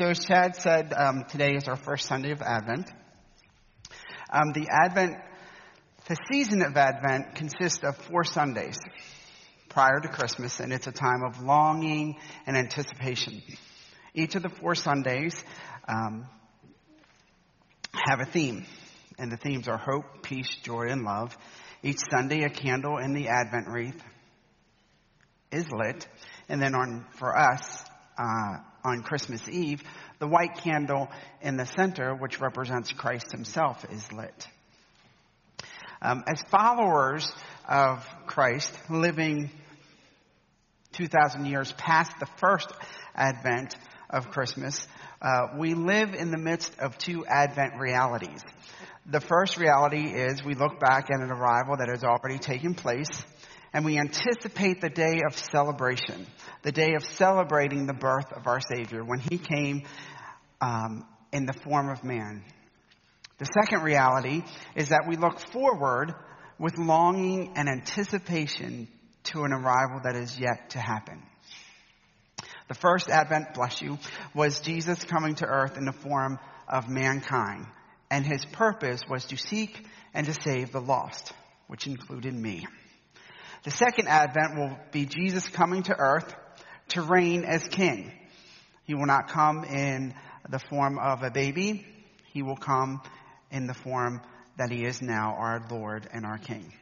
So Chad said, um, today is our first Sunday of Advent. Um, the Advent, the season of Advent consists of four Sundays prior to Christmas, and it's a time of longing and anticipation. Each of the four Sundays um, have a theme, and the themes are hope, peace, joy, and love. Each Sunday, a candle in the Advent wreath is lit, and then on for us uh, on Christmas Eve, the white candle in the center, which represents Christ Himself, is lit. Um, as followers of Christ, living 2,000 years past the first advent of Christmas, uh, we live in the midst of two advent realities. The first reality is we look back at an arrival that has already taken place and we anticipate the day of celebration, the day of celebrating the birth of our Savior when He came um, in the form of man. The second reality is that we look forward with longing and anticipation to an arrival that is yet to happen. The first advent, bless you, was Jesus coming to earth in the form of mankind. And his purpose was to seek and to save the lost, which included me. The second advent will be Jesus coming to earth to reign as king. He will not come in the form of a baby. He will come in the form that he is now, our Lord and our King.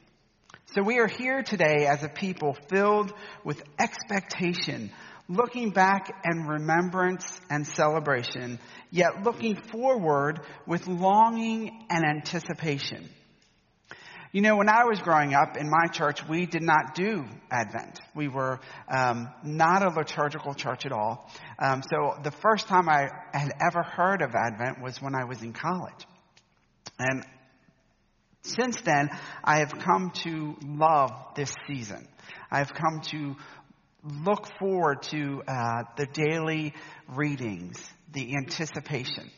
So we are here today as a people filled with expectation, looking back and remembrance and celebration, yet looking forward with longing and anticipation. You know, when I was growing up in my church, we did not do Advent. We were um, not a liturgical church at all. Um, so the first time I had ever heard of Advent was when I was in college. And since then, I have come to love this season. I've come to look forward to uh, the daily readings, the anticipation.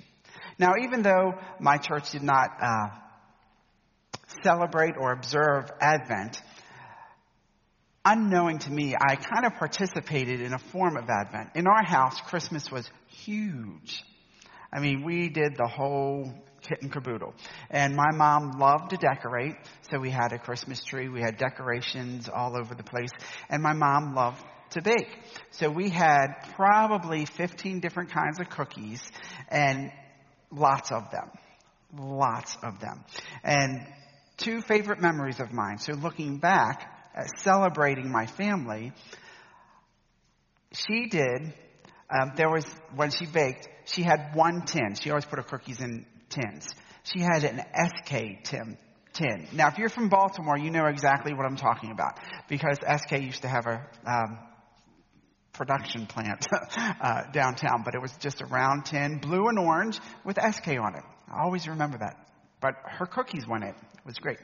Now, even though my church did not uh, celebrate or observe Advent, unknowing to me, I kind of participated in a form of Advent. In our house, Christmas was huge. I mean, we did the whole kit and caboodle. And my mom loved to decorate, so we had a Christmas tree, we had decorations all over the place, and my mom loved to bake. So we had probably 15 different kinds of cookies and lots of them. Lots of them. And two favorite memories of mine. So looking back at celebrating my family, she did, um, there was, when she baked, she had one tin. She always put her cookies in tins. She had an SK tin. tin. Now, if you're from Baltimore, you know exactly what I'm talking about because SK used to have a um, production plant uh, downtown, but it was just a round tin, blue and orange with SK on it. I always remember that. But her cookies went in. It was great.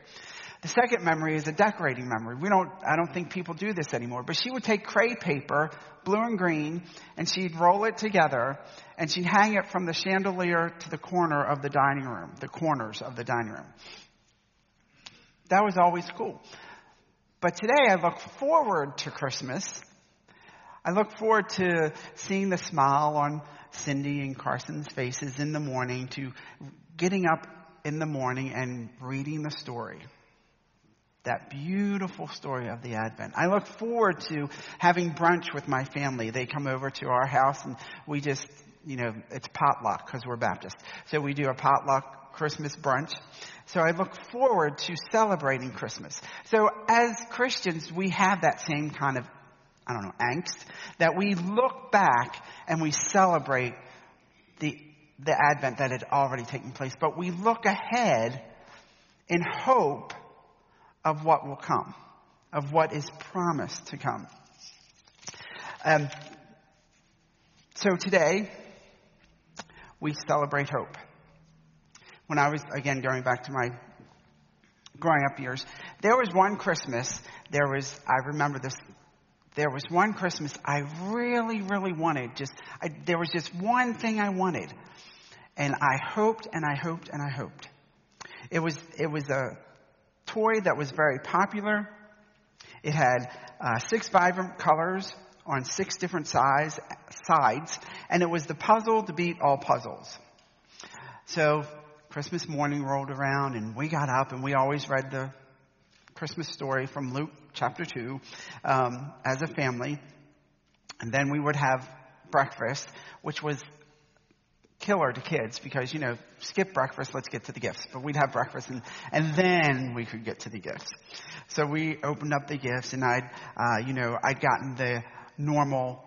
The second memory is a decorating memory. We don't, I don't think people do this anymore, but she would take cray paper, blue and green, and she'd roll it together and she'd hang it from the chandelier to the corner of the dining room, the corners of the dining room. That was always cool. But today I look forward to Christmas. I look forward to seeing the smile on Cindy and Carson's faces in the morning, to getting up in the morning and reading the story. That beautiful story of the Advent. I look forward to having brunch with my family. They come over to our house and we just, you know, it's potluck because we're Baptist. So we do a potluck Christmas brunch. So I look forward to celebrating Christmas. So as Christians, we have that same kind of, I don't know, angst that we look back and we celebrate the the advent that had already taken place, but we look ahead in hope of what will come, of what is promised to come. Um, so today, we celebrate hope. When I was, again, going back to my growing up years, there was one Christmas, there was, I remember this, there was one Christmas I really, really wanted, just, I, there was just one thing I wanted. And I hoped and I hoped and I hoped. It was, it was a toy that was very popular. It had uh, six vibrant colors on six different size, sides, and it was the puzzle to beat all puzzles. So Christmas morning rolled around and we got up and we always read the Christmas story from Luke chapter 2 um, as a family. And then we would have breakfast, which was killer to kids because, you know, skip breakfast, let's get to the gifts. But we'd have breakfast and, and then we could get to the gifts. So we opened up the gifts and I'd, uh, you know, I'd gotten the normal,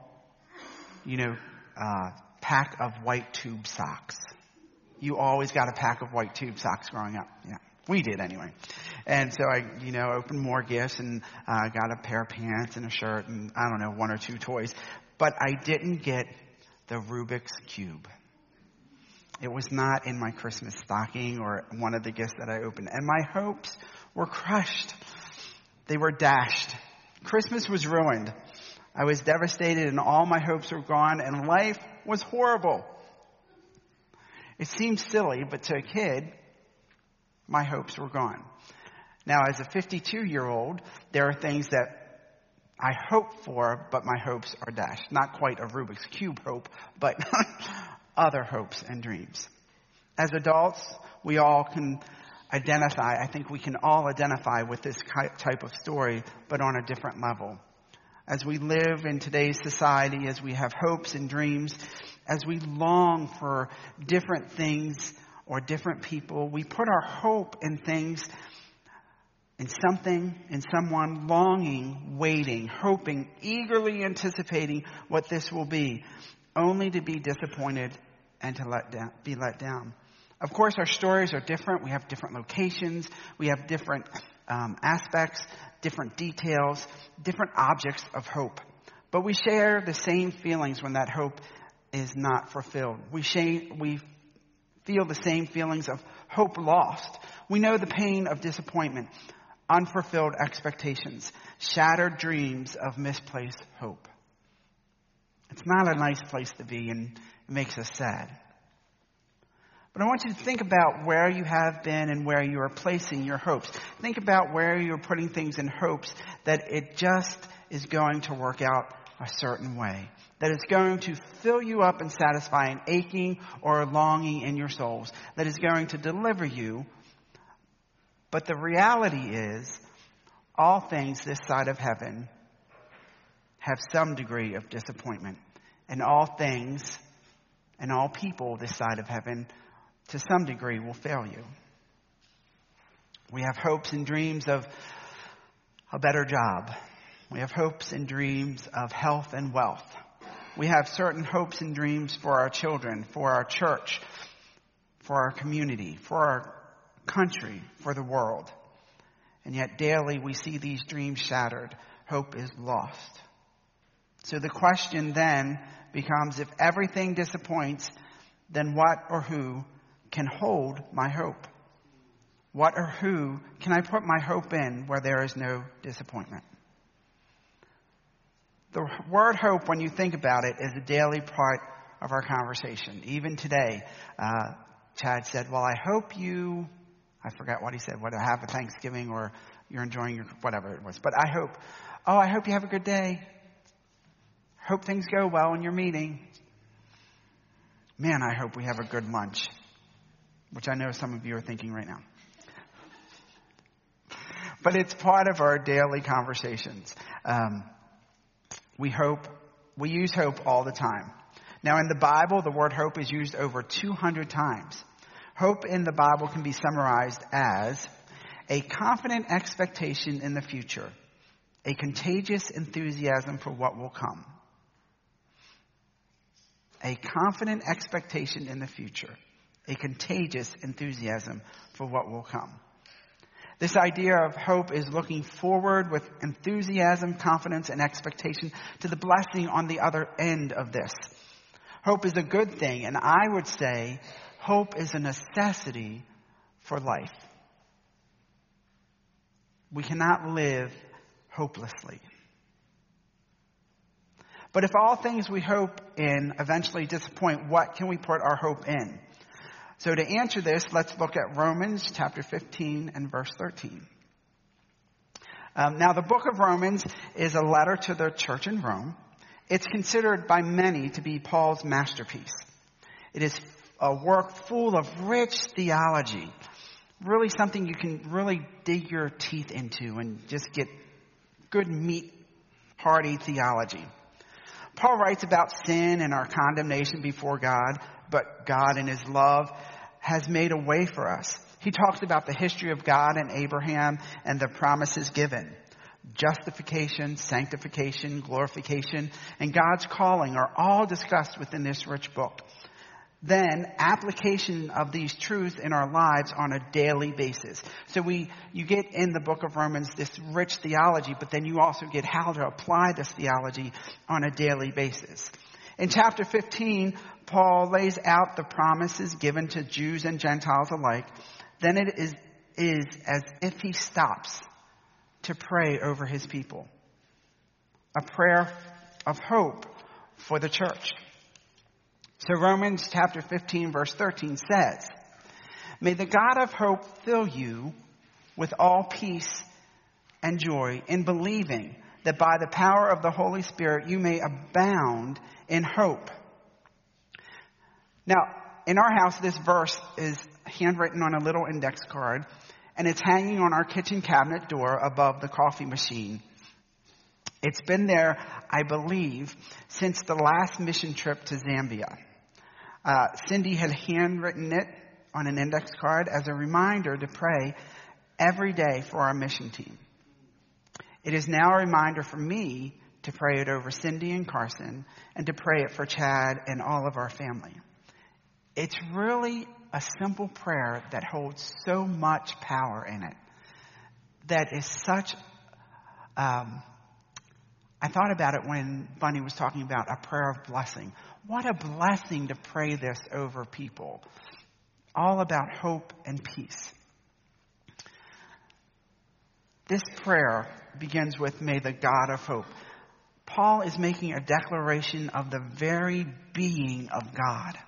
you know, uh, pack of white tube socks. You always got a pack of white tube socks growing up. Yeah. We did anyway. And so I, you know, opened more gifts and uh, got a pair of pants and a shirt and I don't know, one or two toys. But I didn't get the Rubik's Cube. It was not in my Christmas stocking or one of the gifts that I opened. And my hopes were crushed. They were dashed. Christmas was ruined. I was devastated and all my hopes were gone and life was horrible. It seems silly, but to a kid, my hopes were gone. Now, as a 52 year old, there are things that I hope for, but my hopes are dashed. Not quite a Rubik's Cube hope, but other hopes and dreams. As adults, we all can identify, I think we can all identify with this type of story, but on a different level. As we live in today's society, as we have hopes and dreams, as we long for different things or different people, we put our hope in things, in something, in someone, longing, waiting, hoping, eagerly anticipating what this will be, only to be disappointed and to let down, be let down. Of course, our stories are different. We have different locations. We have different um, aspects, different details, different objects of hope. But we share the same feelings when that hope is not fulfilled. We, share, we feel the same feelings of hope lost. We know the pain of disappointment, unfulfilled expectations, shattered dreams of misplaced hope. It's not a nice place to be and it makes us sad. But I want you to think about where you have been and where you are placing your hopes. Think about where you're putting things in hopes that it just is going to work out a certain way. That it's going to fill you up and satisfy an aching or a longing in your souls. That is going to deliver you. But the reality is, all things this side of heaven have some degree of disappointment. And all things and all people this side of heaven to some degree will fail you. We have hopes and dreams of a better job. We have hopes and dreams of health and wealth. We have certain hopes and dreams for our children, for our church, for our community, for our country, for the world. And yet daily we see these dreams shattered. Hope is lost. So the question then becomes if everything disappoints, then what or who can hold my hope? What or who can I put my hope in where there is no disappointment? The word hope, when you think about it, is a daily part of our conversation. Even today, uh, Chad said, Well, I hope you, I forgot what he said, whether have a Thanksgiving or you're enjoying your, whatever it was. But I hope, oh, I hope you have a good day. Hope things go well in your meeting. Man, I hope we have a good lunch which I know some of you are thinking right now. But it's part of our daily conversations. Um, we hope, we use hope all the time. Now, in the Bible, the word hope is used over 200 times. Hope in the Bible can be summarized as a confident expectation in the future, a contagious enthusiasm for what will come. A confident expectation in the future, a contagious enthusiasm for what will come. This idea of hope is looking forward with enthusiasm, confidence, and expectation to the blessing on the other end of this. Hope is a good thing, and I would say hope is a necessity for life. We cannot live hopelessly. But if all things we hope in eventually disappoint, what can we put our hope in? So to answer this, let's look at Romans chapter 15 and verse 13. Um, now the book of Romans is a letter to the church in Rome. It's considered by many to be Paul's masterpiece. It is a work full of rich theology. Really something you can really dig your teeth into and just get good meat, hearty theology. Paul writes about sin and our condemnation before God, but God in his love has made a way for us. He talks about the history of God and Abraham and the promises given. Justification, sanctification, glorification, and God's calling are all discussed within this rich book. Then application of these truths in our lives on a daily basis. So we, you get in the book of Romans this rich theology, but then you also get how to apply this theology on a daily basis. In chapter 15, Paul lays out the promises given to Jews and Gentiles alike. Then it is, is as if he stops to pray over his people. A prayer of hope for the church. So Romans chapter 15 verse 13 says, May the God of hope fill you with all peace and joy in believing that by the power of the Holy Spirit you may abound in hope. Now, in our house, this verse is handwritten on a little index card and it's hanging on our kitchen cabinet door above the coffee machine. It's been there, I believe, since the last mission trip to Zambia. Uh, Cindy had handwritten it on an index card as a reminder to pray every day for our mission team. It is now a reminder for me to pray it over Cindy and Carson and to pray it for Chad and all of our family. It's really a simple prayer that holds so much power in it. That is such, um, I thought about it when Bunny was talking about a prayer of blessing. What a blessing to pray this over people. All about hope and peace. This prayer begins with, May the God of hope. Paul is making a declaration of the very being of God.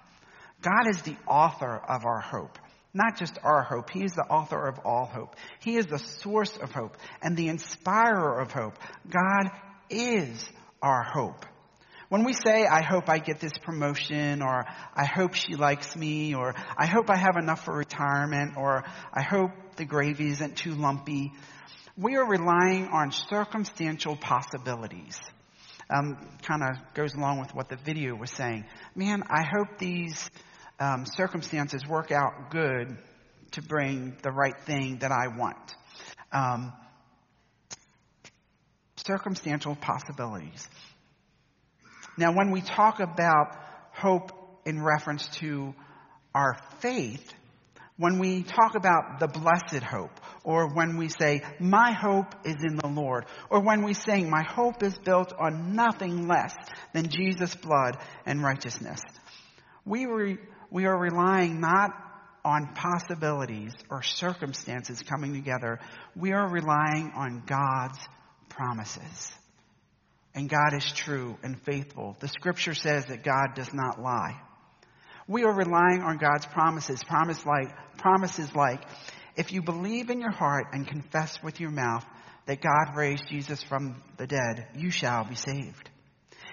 God is the author of our hope. Not just our hope. He is the author of all hope. He is the source of hope and the inspirer of hope. God is our hope. When we say, I hope I get this promotion, or I hope she likes me, or I hope I have enough for retirement, or I hope the gravy isn't too lumpy, we are relying on circumstantial possibilities. Um, kind of goes along with what the video was saying. Man, I hope these um, circumstances work out good to bring the right thing that I want. Um, circumstantial possibilities. Now, when we talk about hope in reference to our faith, when we talk about the blessed hope, or when we say, my hope is in the Lord, or when we sing, my hope is built on nothing less than Jesus' blood and righteousness, we, re- we are relying not on possibilities or circumstances coming together. We are relying on God's promises. And God is true and faithful. The scripture says that God does not lie. We are relying on God's promises, promise like, promises like, if you believe in your heart and confess with your mouth that God raised Jesus from the dead, you shall be saved.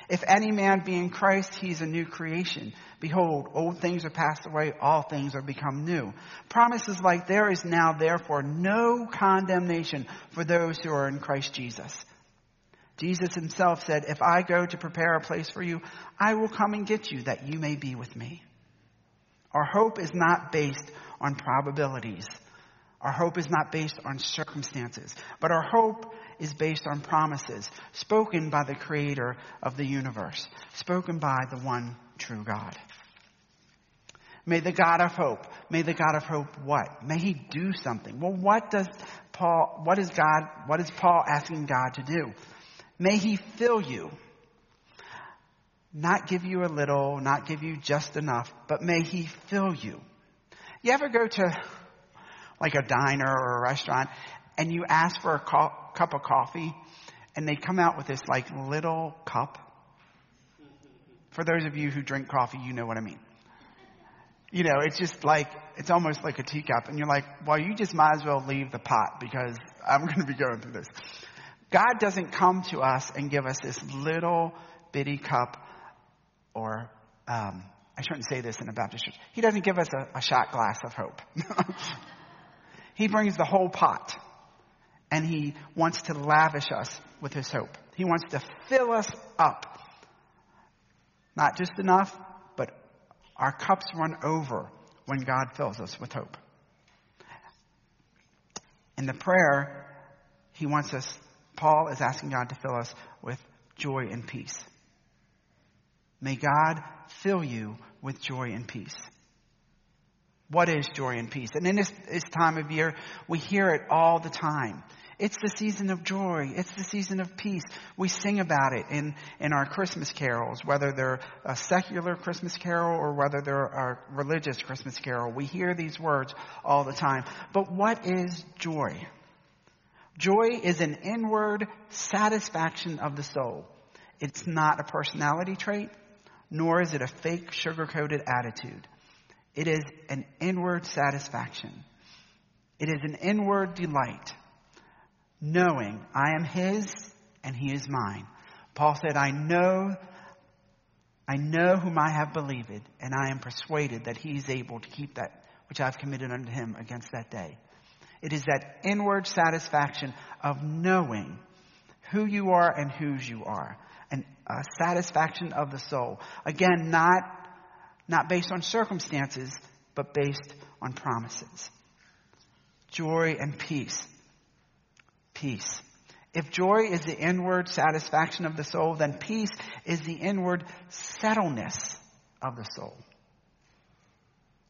If any man be in Christ, he is a new creation. Behold, old things are passed away, all things are become new. Promises like there is now therefore no condemnation for those who are in Christ Jesus. Jesus himself said, if I go to prepare a place for you, I will come and get you that you may be with me. Our hope is not based on probabilities. Our hope is not based on circumstances, but our hope is based on promises spoken by the creator of the universe, spoken by the one true God. May the God of hope, may the God of hope what? May he do something. Well, what does Paul, what is God, what is Paul asking God to do? May he fill you. Not give you a little, not give you just enough, but may he fill you. You ever go to like a diner or a restaurant and you ask for a co- cup of coffee and they come out with this like little cup? For those of you who drink coffee, you know what I mean. You know, it's just like, it's almost like a teacup and you're like, well, you just might as well leave the pot because I'm going to be going through this. God doesn't come to us and give us this little bitty cup or, um, I shouldn't say this in a Baptist church. He doesn't give us a, a shot glass of hope. he brings the whole pot and he wants to lavish us with his hope. He wants to fill us up. Not just enough, but our cups run over when God fills us with hope. In the prayer, he wants us, Paul is asking God to fill us with joy and peace. May God fill you with joy and peace. What is joy and peace? And in this, this time of year, we hear it all the time. It's the season of joy. It's the season of peace. We sing about it in, in our Christmas carols, whether they're a secular Christmas carol or whether they're a religious Christmas carol. We hear these words all the time. But what is joy? Joy is an inward satisfaction of the soul. It's not a personality trait, nor is it a fake sugar-coated attitude. It is an inward satisfaction. It is an inward delight knowing I am his and he is mine. Paul said, I know, I know whom I have believed, and I am persuaded that he is able to keep that which I've committed unto him against that day. It is that inward satisfaction of knowing who you are and whose you are. And a satisfaction of the soul. Again, not, not based on circumstances, but based on promises. Joy and peace peace. If joy is the inward satisfaction of the soul, then peace is the inward settleness of the soul.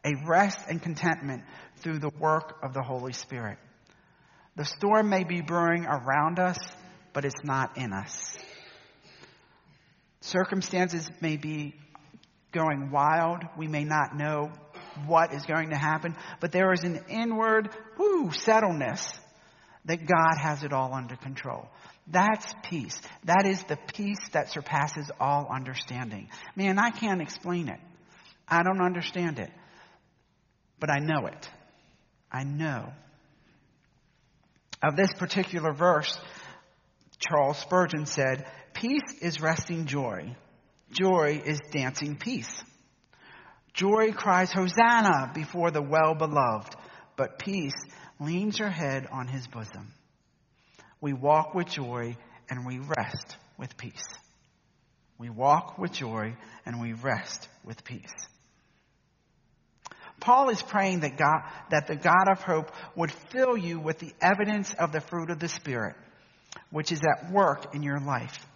A rest and contentment through the work of the Holy Spirit. The storm may be brewing around us, but it's not in us. Circumstances may be going wild. We may not know what is going to happen, but there is an inward, whoo, settleness that God has it all under control. That's peace. That is the peace that surpasses all understanding. Man, I can't explain it. I don't understand it. But I know it. I know. Of this particular verse, Charles Spurgeon said, Peace is resting joy. Joy is dancing peace. Joy cries Hosanna before the well beloved, but peace leans her head on his bosom. We walk with joy and we rest with peace. We walk with joy and we rest with peace. Paul is praying that God, that the God of hope would fill you with the evidence of the fruit of the Spirit, which is at work in your life.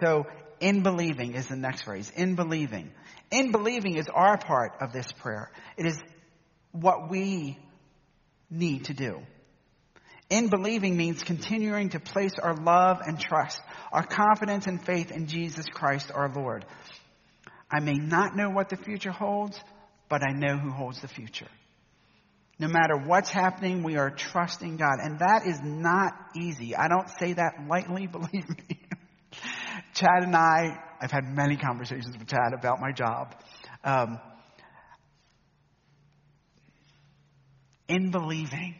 So, in believing is the next phrase. In believing. In believing is our part of this prayer. It is what we need to do. In believing means continuing to place our love and trust, our confidence and faith in Jesus Christ our Lord. I may not know what the future holds, but I know who holds the future. No matter what's happening, we are trusting God. And that is not easy. I don't say that lightly, believe me. Chad and I, I've had many conversations with Chad about my job. Um, in believing.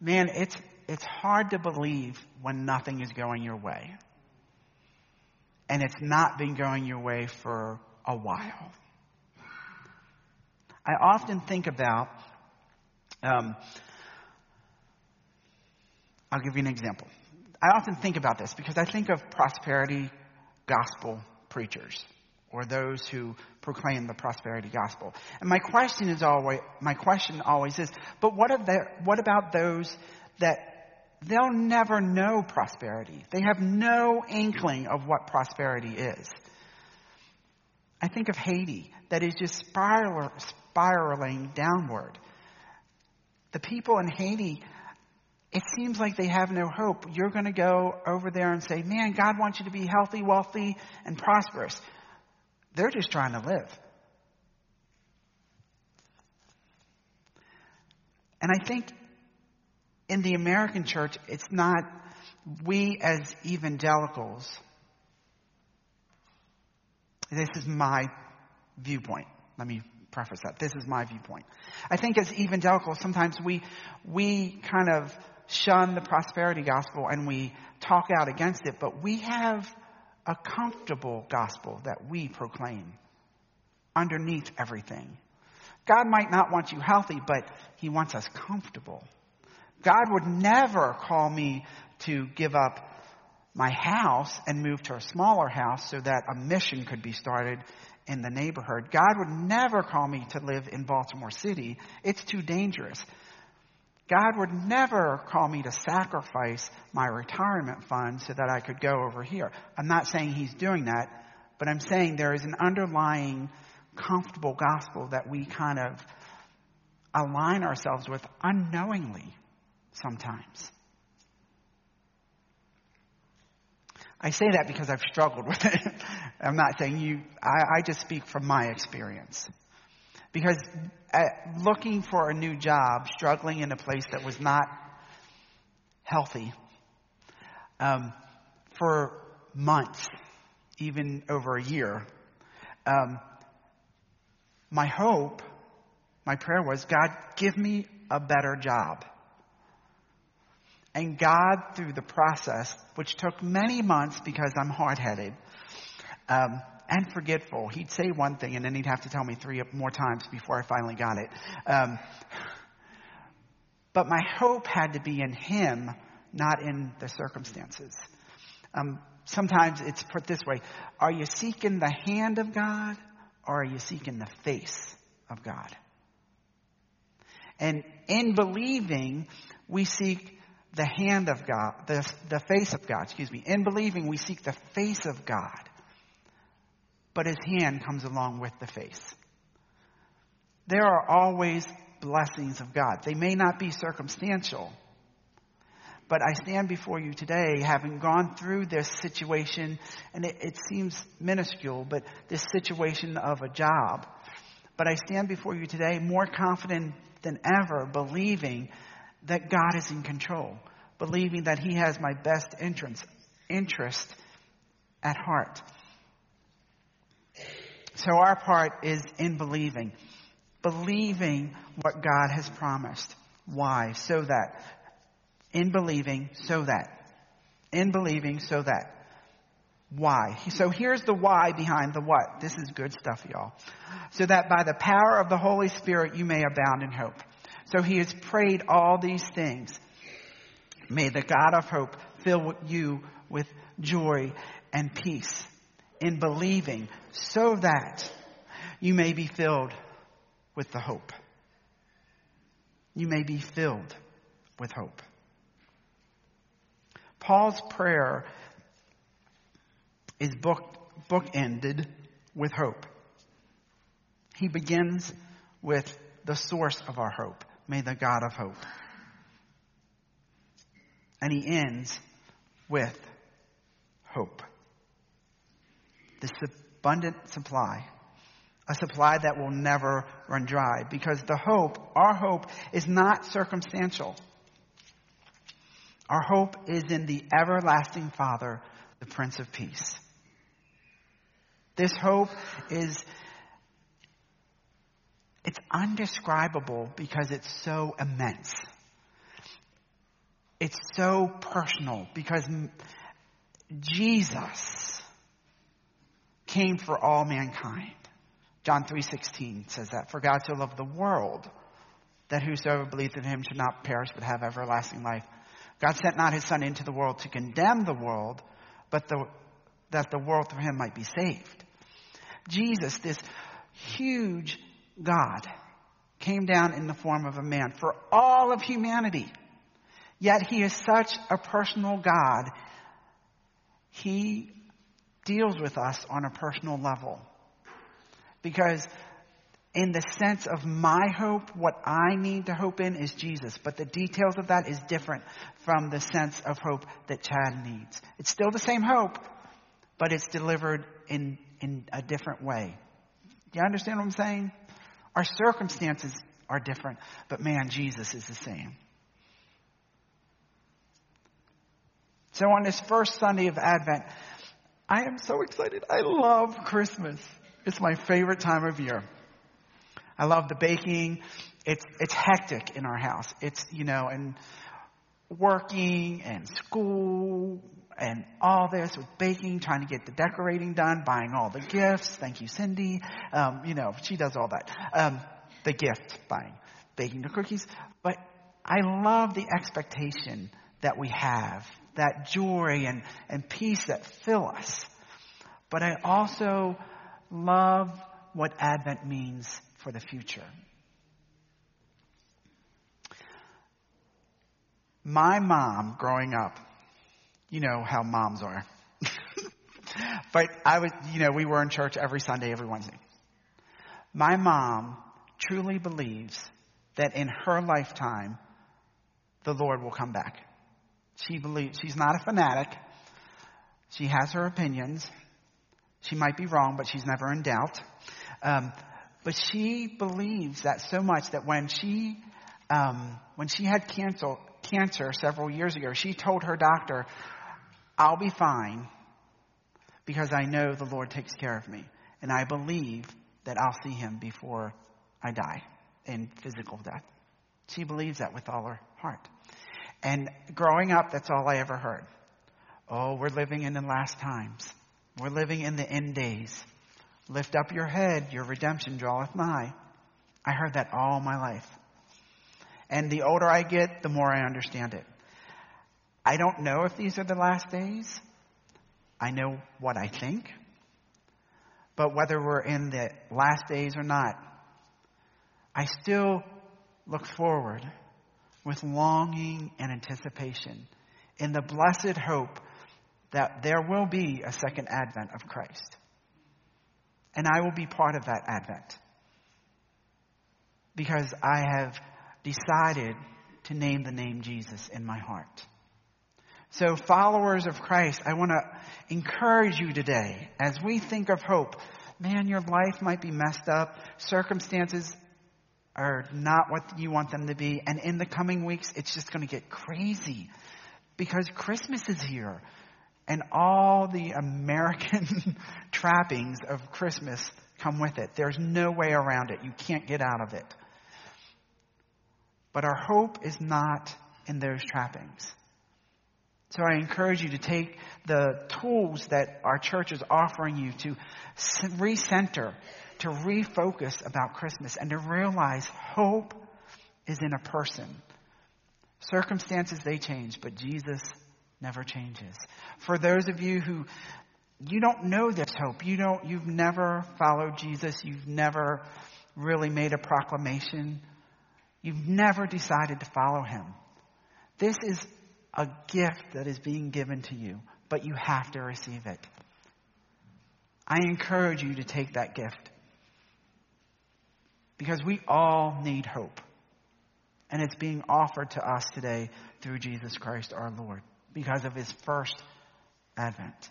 Man, it's, it's hard to believe when nothing is going your way. And it's not been going your way for a while. I often think about, um, I'll give you an example. I often think about this because I think of prosperity gospel preachers or those who proclaim the prosperity gospel. And my question is always, my question always is, but what, what about those that they'll never know prosperity? They have no inkling of what prosperity is. I think of Haiti that is just spiral, spiraling downward. The people in Haiti, it seems like they have no hope. You're going to go over there and say, man, God wants you to be healthy, wealthy, and prosperous. They're just trying to live. And I think in the American church, it's not we as evangelicals. This is my viewpoint. Let me preface that. This is my viewpoint. I think as evangelicals, sometimes we, we kind of shun the prosperity gospel and we talk out against it, but we have a comfortable gospel that we proclaim underneath everything. God might not want you healthy, but He wants us comfortable. God would never call me to give up my house and move to a smaller house so that a mission could be started in the neighborhood. God would never call me to live in Baltimore City. It's too dangerous. God would never call me to sacrifice my retirement fund so that I could go over here. I'm not saying he's doing that, but I'm saying there is an underlying comfortable gospel that we kind of align ourselves with unknowingly sometimes. I say that because I've struggled with it. I'm not saying you, I, I just speak from my experience. Because looking for a new job, struggling in a place that was not healthy, um, for months, even over a year, um, my hope, my prayer was, God, give me a better job. And God, through the process, which took many months because I'm hard headed um, and forgetful, he'd say one thing and then he'd have to tell me three more times before I finally got it. Um, but my hope had to be in him, not in the circumstances. Um, sometimes it's put this way Are you seeking the hand of God or are you seeking the face of God? And in believing, we seek the hand of God, the, the face of God, excuse me. In believing, we seek the face of God. But his hand comes along with the face. There are always blessings of God. They may not be circumstantial. But I stand before you today having gone through this situation, and it, it seems minuscule, but this situation of a job. But I stand before you today more confident than ever, believing that God is in control, believing that He has my best interest, interest at heart. So our part is in believing, believing what God has promised. Why? So that. In believing, so that. In believing, so that. Why? So here's the why behind the what. This is good stuff, y'all. So that by the power of the Holy Spirit you may abound in hope. So he has prayed all these things. May the God of hope fill you with joy and peace in believing so that you may be filled with the hope. You may be filled with hope. Paul's prayer is book, bookended with hope. He begins with the source of our hope. May the God of hope. And he ends with hope. This abundant supply. A supply that will never run dry. Because the hope, our hope, is not circumstantial. Our hope is in the everlasting Father, the Prince of Peace. This hope is it's undescribable because it's so immense. It's so personal because Jesus came for all mankind. John 3:16 says that for God so loved the world that whosoever believes in him should not perish but have everlasting life. God sent not his son into the world to condemn the world, but the, that the world through him might be saved. Jesus, this huge God came down in the form of a man for all of humanity. Yet he is such a personal God. He deals with us on a personal level. Because in the sense of my hope, what I need to hope in is Jesus. But the details of that is different from the sense of hope that Chad needs. It's still the same hope, but it's delivered in, in a different way. Do you understand what I'm saying? Our circumstances are different, but man, Jesus is the same. So on this first Sunday of Advent, I am so excited. I love Christmas. It's my favorite time of year. I love the baking. It's, it's hectic in our house. It's, you know, and working and school and all this with baking, trying to get the decorating done, buying all the gifts. Thank you, Cindy. Um, you know, she does all that. Um, the gift buying, baking the cookies. But I love the expectation that we have, that joy and, and peace that fill us. But I also love what Advent means for the future. My mom growing up, you know how moms are. but I was, you know, we were in church every Sunday, every Wednesday. My mom truly believes that in her lifetime, the Lord will come back. She believes, she's not a fanatic. She has her opinions. She might be wrong, but she's never in doubt. Um, but she believes that so much that when she, um, when she had cancer, cancer several years ago, she told her doctor, I'll be fine because I know the Lord takes care of me. And I believe that I'll see him before I die in physical death. She believes that with all her heart. And growing up, that's all I ever heard. Oh, we're living in the last times. We're living in the end days. Lift up your head, your redemption draweth nigh. I heard that all my life. And the older I get, the more I understand it. I don't know if these are the last days. I know what I think. But whether we're in the last days or not, I still look forward with longing and anticipation in the blessed hope that there will be a second advent of Christ. And I will be part of that advent because I have decided to name the name Jesus in my heart. So, followers of Christ, I want to encourage you today as we think of hope. Man, your life might be messed up. Circumstances are not what you want them to be. And in the coming weeks, it's just going to get crazy because Christmas is here and all the American trappings of Christmas come with it. There's no way around it. You can't get out of it. But our hope is not in those trappings. So I encourage you to take the tools that our church is offering you to recenter, to refocus about Christmas, and to realize hope is in a person. Circumstances, they change, but Jesus never changes. For those of you who you don't know this hope, you don't, you've never followed Jesus, you've never really made a proclamation, you've never decided to follow him. This is a gift that is being given to you, but you have to receive it. I encourage you to take that gift because we all need hope. And it's being offered to us today through Jesus Christ our Lord because of his first advent.